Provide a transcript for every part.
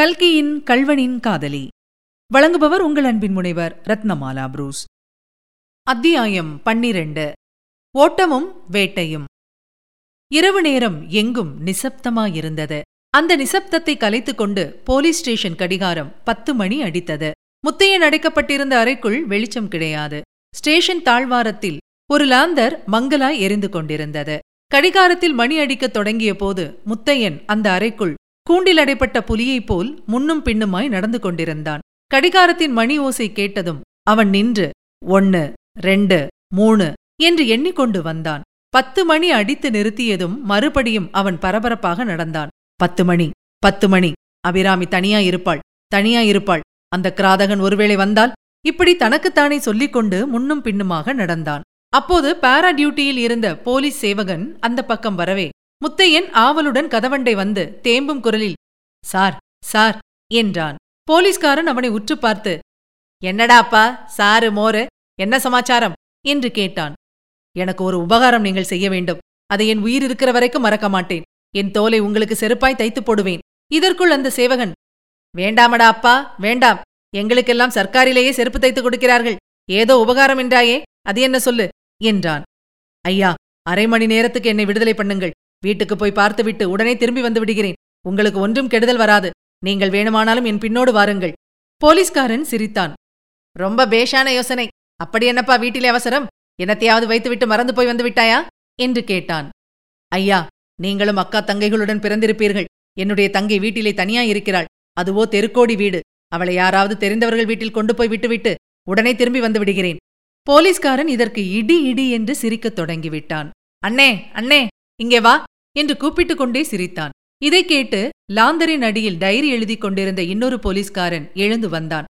கல்கியின் கல்வனின் காதலி. வழங்குபவர் உங்கள் அன்பின் முனைவர் ரத்னமாலா புரூஸ். அத்தியாயம் பன்னிரண்டு. ஓட்டமும் வேட்டையும். இரவு நேரம் எங்கும் நிசப்தமாயிருந்தது. அந்த நிசப்தத்தை கலைத்துக் கொண்டு போலீஸ் ஸ்டேஷன் கடிகாரம் பத்து மணி அடித்தது. முத்தையன் அடைக்கப்பட்டிருந்த அறைக்குள் வெளிச்சம் கிடையாது. ஸ்டேஷன் தாழ்வாரத்தில் ஒரு லாந்தர் மங்கலாய் எரிந்து கொண்டிருந்தது. கடிகாரத்தில் மணி அடிக்கத் தொடங்கிய போது முத்தையன் அந்த அறைக்குள் கூண்டில் அடைப்பட்ட புலியைப் போல் முன்னும் பின்னுமாய் நடந்து கொண்டிருந்தான். கடிகாரத்தின் மணி ஓசை கேட்டதும் அவன் நின்று ஒன்னு ரெண்டு மூணு என்று எண்ணிக்கொண்டு வந்தான். பத்து மணி அடித்து நிறுத்தியதும் மறுபடியும் அவன் பரபரப்பாக நடந்தான். பத்து மணி பத்து மணி அபிராமி தனியா இருப்பாள் தனியா இருப்பாள் அந்த கிராதகன் ஒருவேளை வந்தால்? இப்படி தனக்குத்தானே சொல்லிக்கொண்டு முன்னும் பின்னுமாக நடந்தான். அப்போது பாரா டியூட்டியில் இருந்த போலீஸ் சேவகன் அந்த பக்கம் வரவே முத்தையன் ஆவலுடன் கதவண்டை வந்து தேம்பும் குரலில் சார் சார் என்றான். போலீஸ்காரன் அவனை உற்று பார்த்து என்னடாப்பா சாரு மோரு என்ன சமாச்சாரம்? என்று கேட்டான். எனக்கு ஒரு உபகாரம் நீங்கள் செய்ய வேண்டும். அதை என் உயிர் இருக்கிற வரைக்கும் மறக்க மாட்டேன். என் தோலை உங்களுக்கு செருப்பாய் தைத்து போடுவேன். இதற்குள் அந்த சேவகன் வேண்டாமடா அப்பா வேண்டாம். எங்களுக்கெல்லாம் சர்க்காரிலேயே செருப்பு தைத்து கொடுக்கிறார்கள். ஏதோ உபகாரம் என்றாயே அது என்ன சொல்லு? என்றான். ஐயா அரை மணி நேரத்துக்கு என்னை விடுதலை பண்ணுங்கள். வீட்டுக்கு போய் பார்த்துவிட்டு உடனே திரும்பி வந்து விடுகிறேன். உங்களுக்கு ஒன்றும் கெடுதல் வராது. நீங்கள் வேணுமானாலும் என் பின்னோடு வாருங்கள். போலீஸ்காரன் சிரித்தான். ரொம்ப பேஷான யோசனை. அப்படி என்னப்பா வீட்டிலே அவசரம்? என்னத்தையாவது வைத்துவிட்டு மறந்து போய் வந்து விட்டாயா? என்று கேட்டான். ஐயா நீங்களும் அக்கா தங்கைகளுடன் பிறந்திருப்பீர்கள். என்னுடைய தங்கை வீட்டிலே தனியா இருக்கிறாள். அதுவோ தெருக்கோடி வீடு. அவளை யாராவது தெரிந்தவர்கள் வீட்டில் கொண்டு போய் விட்டுவிட்டு உடனே திரும்பி வந்து விடுகிறேன். போலீஸ்காரன் இதற்கு இடி இடி என்று சிரிக்கத் தொடங்கிவிட்டான். அண்ணே அண்ணே இங்கே வா. என்று கூப்பிட்டுக் கொண்டே சிரித்தான். இதைக் கேட்டு லாந்தரின் அடியில் டைரி எழுதிக் கொண்டிருந்த இன்னொரு போலீஸ்காரன் எழுந்து வந்தான்.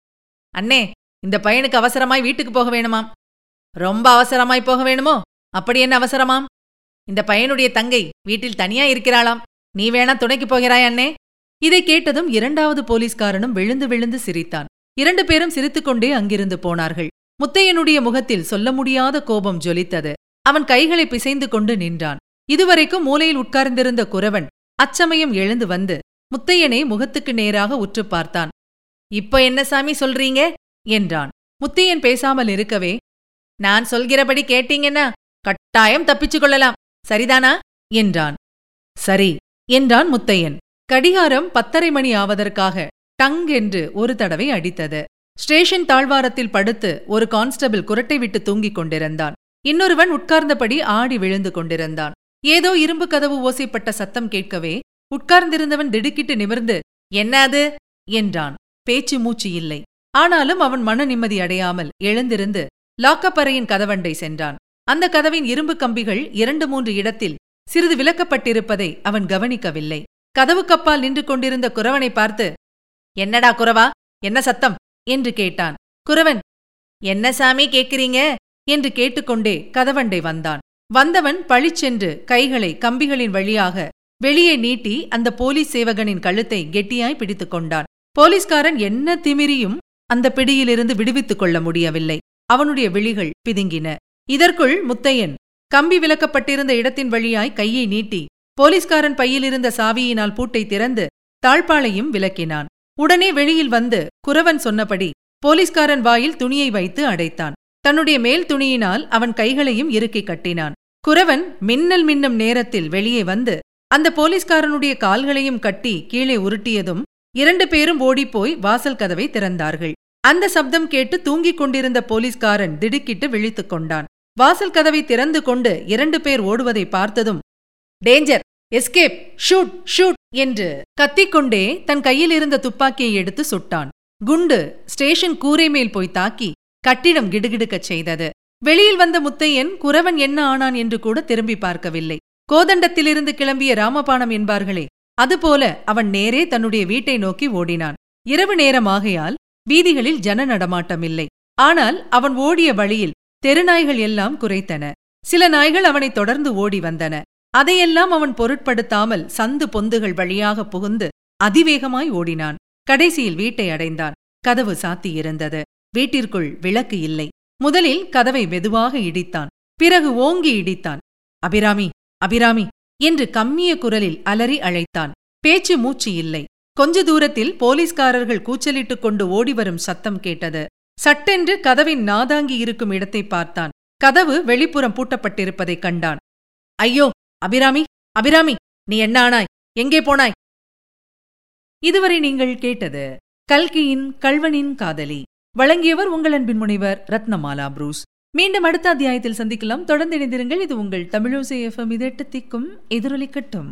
அண்ணே இந்த பையனுக்கு அவசரமாய் வீட்டுக்கு போக வேணுமாம். ரொம்ப அவசரமாய் போக வேணுமோ? அப்படி என்ன அவசரமாம்? இந்த பையனுடைய தங்கை வீட்டில் தனியா இருக்கிறாளாம். நீ வேணா துணைக்கு போகிறாய் அண்ணே. இதை கேட்டதும் இரண்டாவது போலீஸ்காரனும் விழுந்து விழுந்து சிரித்தான். இரண்டு பேரும் சிரித்துக்கொண்டே அங்கிருந்து போனார்கள். முத்தையனுடைய முகத்தில் சொல்ல முடியாத கோபம் ஜொலித்தது. அவன் கைகளை பிசைந்து கொண்டு நின்றான். இதுவரைக்கும் மூலையில் உட்கார்ந்திருந்த குரவன் அச்சமயம் எழுந்து வந்து முத்தையனை முகத்துக்கு நேராக உற்று பார்த்தான். இப்ப என்ன சாமி சொல்றீங்க? என்றான். முத்தையன் பேசாமல் இருக்கவே நான் சொல்கிறபடி கேட்டீங்கன்னா கட்டாயம் தப்பிச்சு கொள்ளலாம். சரிதானா? என்றான். சரி என்றான் முத்தையன். கடிகாரம் பத்தரை மணி ஆவதற்காக டங் என்று ஒரு தடவை அடித்தது. ஸ்டேஷன் தாழ்வாரத்தில் படுத்து ஒரு கான்ஸ்டபிள் குரட்டை விட்டு தூங்கிக் கொண்டிருந்தான். இன்னொருவன் உட்கார்ந்தபடி ஆடி விழுந்து கொண்டிருந்தான். ஏதோ இரும்பு கதவு ஓசைப்பட்ட சத்தம் கேட்கவே உட்கார்ந்திருந்தவன் திடுக்கிட்டு நிமிர்ந்து என்னது? என்றான். பேச்சு மூச்சு இல்லை. ஆனாலும் அவன் மன நிம்மதி அடையாமல் எழுந்திருந்து லாக்கப் அறையின் கதவண்டை சென்றான். அந்த கதவின் இரும்பு கம்பிகள் இரண்டு மூன்று இடத்தில் சிறிது விலக்கப்பட்டிருப்பதை அவன் கவனிக்கவில்லை. கதவுக்கப்பால் நின்று கொண்டிருந்த குரவனை பார்த்து என்னடா குறவா? என்ன சத்தம்? என்று கேட்டான். குரவன் என்ன சாமி கேட்கிறீங்க? என்று கேட்டுக்கொண்டே கதவண்டை வந்தான். வந்தவன் பழிச்சென்று கைகளை கம்பிகளின் வழியாக வெளியே நீட்டி அந்த போலீஸ் சேவகனின் கழுத்தை கெட்டியாய் பிடித்துக் கொண்டான். போலீஸ்காரன் என்ன திமிரியும் அந்த பிடியிலிருந்து விடுவித்துக் கொள்ள முடியவில்லை. அவனுடைய விழிகள் பிதுங்கின. இதற்குள் முத்தையன் கம்பி விலக்கப்பட்டிருந்த இடத்தின் வழியாய் கையை நீட்டி போலீஸ்காரன் பையிலிருந்த சாவியினால் பூட்டை திறந்து தாழ்பாளையும் விலக்கினான் உடனே வெளியில் வந்து குரவன் சொன்னபடி போலீஸ்காரன் வாயில் துணியை வைத்து அடைத்தான். தன்னுடைய மேல் துணியினால் அவன் கைகளையும் இறுக்கிக் கட்டினான். குரவன் மின்னல் மின்னும் நேரத்தில் வெளியே வந்து அந்த போலீஸ்காரனுடைய கால்களையும் கட்டி கீழே உருட்டியதும் இரண்டு பேரும் ஓடிப்போய் வாசல் கதவை திறந்தார்கள். அந்த சப்தம் கேட்டு தூங்கிக் கொண்டிருந்த போலீஸ்காரன் திடுக்கிட்டு விழித்துக் கொண்டான். வாசல் கதவை திறந்து கொண்டு இரண்டு பேர் ஓடுவதை பார்த்ததும் டேஞ்சர்! எஸ்கேப்! ஷூட்! ஷூட்! என்று கத்திக்கொண்டே தன் கையில் இருந்த துப்பாக்கியை எடுத்து சுட்டான். குண்டு ஸ்டேஷன் கூரை மேல் போய் தாக்கி கட்டிடம் கிடுகிடுக்கச் செய்தது. வெளியில் வந்த முத்தையன் குறவன் என்ன ஆனான் என்று கூட திரும்பி பார்க்கவில்லை. கோதண்டத்திலிருந்து கிளம்பிய ராமபாணம் என்பார்களே அதுபோல அவன் நேரே தன்னுடைய வீட்டை நோக்கி ஓடினான். இரவு நேரமாகையால் வீதிகளில் ஜன நடமாட்டமில்லை. ஆனால் அவன் ஓடிய வழியில் தெருநாய்கள் எல்லாம் குறைத்தன சில நாய்கள் அவனை தொடர்ந்து ஓடி வந்தன. அதையெல்லாம் அவன் பொருட்படுத்தாமல் சந்து பொந்துகள் வழியாக புகுந்து அதிவேகமாய் ஓடினான். கடைசியில் வீட்டை அடைந்தான். கதவு சாத்தியிருந்தது. வீட்டிற்குள் விளக்கு இல்லை. முதலில் கதவை மெதுவாக இடித்தான். பிறகு ஓங்கி இடித்தான். அபிராமி அபிராமி என்று கம்மிய குரலில் அலறி அழைத்தான். பேச்சு மூச்சு இல்லை. கொஞ்ச தூரத்தில் போலீஸ்காரர்கள் கூச்சலிட்டுக் கொண்டு ஓடிவரும் சத்தம் கேட்டது. சட்டென்று கதவின் நாதாங்கி இருக்கும் இடத்தை பார்த்தான். கதவு வெளிப்புறம் பூட்டப்பட்டிருப்பதைக் கண்டான். ஐயோ அபிராமி அபிராமி நீ என்ன ஆனாய்? எங்கே போனாய்? இதுவரை நீங்கள் கேட்டது கல்கியின் கல்வனின் காதலி. வழங்கியவர் உங்கள் அன்பின் முனைவர் ரத்னமாலா புரூஸ். மீண்டும் அடுத்த அத்தியாயத்தில் சந்திக்கலாம். தொடர்ந்து இணைந்திருங்கள். இது உங்கள் தமிழோசை எஃப்எம் இதெட்டு திக்கும் எதிரொலிக்கட்டும்.